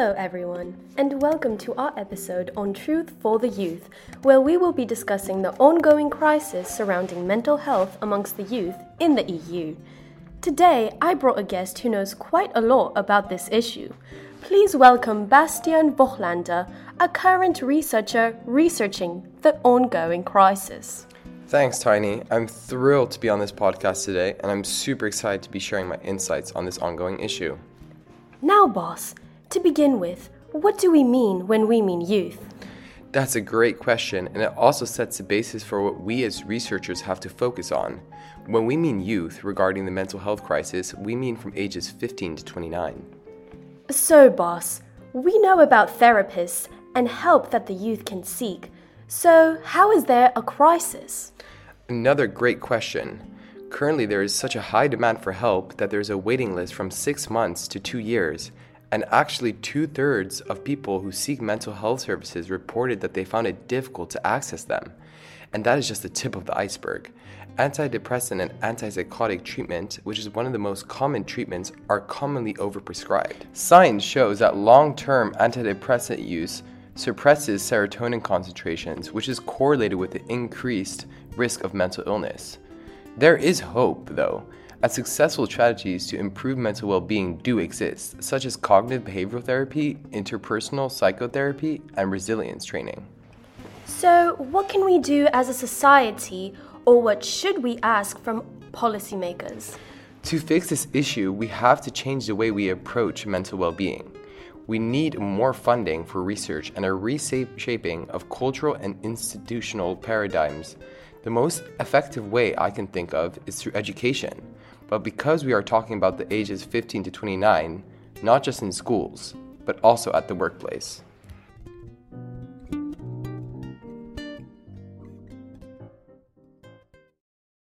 Hello, everyone, and welcome to our episode on Truth for the Youth, where we will be discussing the ongoing crisis surrounding mental health amongst the youth in the EU. Today, I brought a guest who knows quite a lot about this issue. Please welcome Bastiaan Vogtlander, a current researcher researching the ongoing crisis. Thanks, Tiny. I'm thrilled to be on this podcast today, and I'm super excited to be sharing my insights on this ongoing issue. Now, boss, to begin with, what do we mean when we mean youth? That's a great question, and it also sets the basis for what we as researchers have to focus on. When we mean youth regarding the mental health crisis, we mean from ages 15 to 29. So, boss, we know about therapists and help that the youth can seek. So, how is there a crisis? Another great question. Currently, there is such a high demand for help that there's a waiting list from six months to two years, and actually, two thirds of people who seek mental health services reported that they found it difficult to access them. And that is just the tip of the iceberg. Antidepressant and antipsychotic treatment, which is one of the most common treatments, are commonly overprescribed. Science shows that long term antidepressant use suppresses serotonin concentrations, which is correlated with the increased risk of mental illness. There is hope, though as successful strategies to improve mental well being do exist, such as cognitive behavioral therapy, interpersonal psychotherapy, and resilience training. So, what can we do as a society, or what should we ask from policymakers? To fix this issue, we have to change the way we approach mental well being. We need more funding for research and a reshaping of cultural and institutional paradigms. The most effective way I can think of is through education. But because we are talking about the ages 15 to 29, not just in schools, but also at the workplace.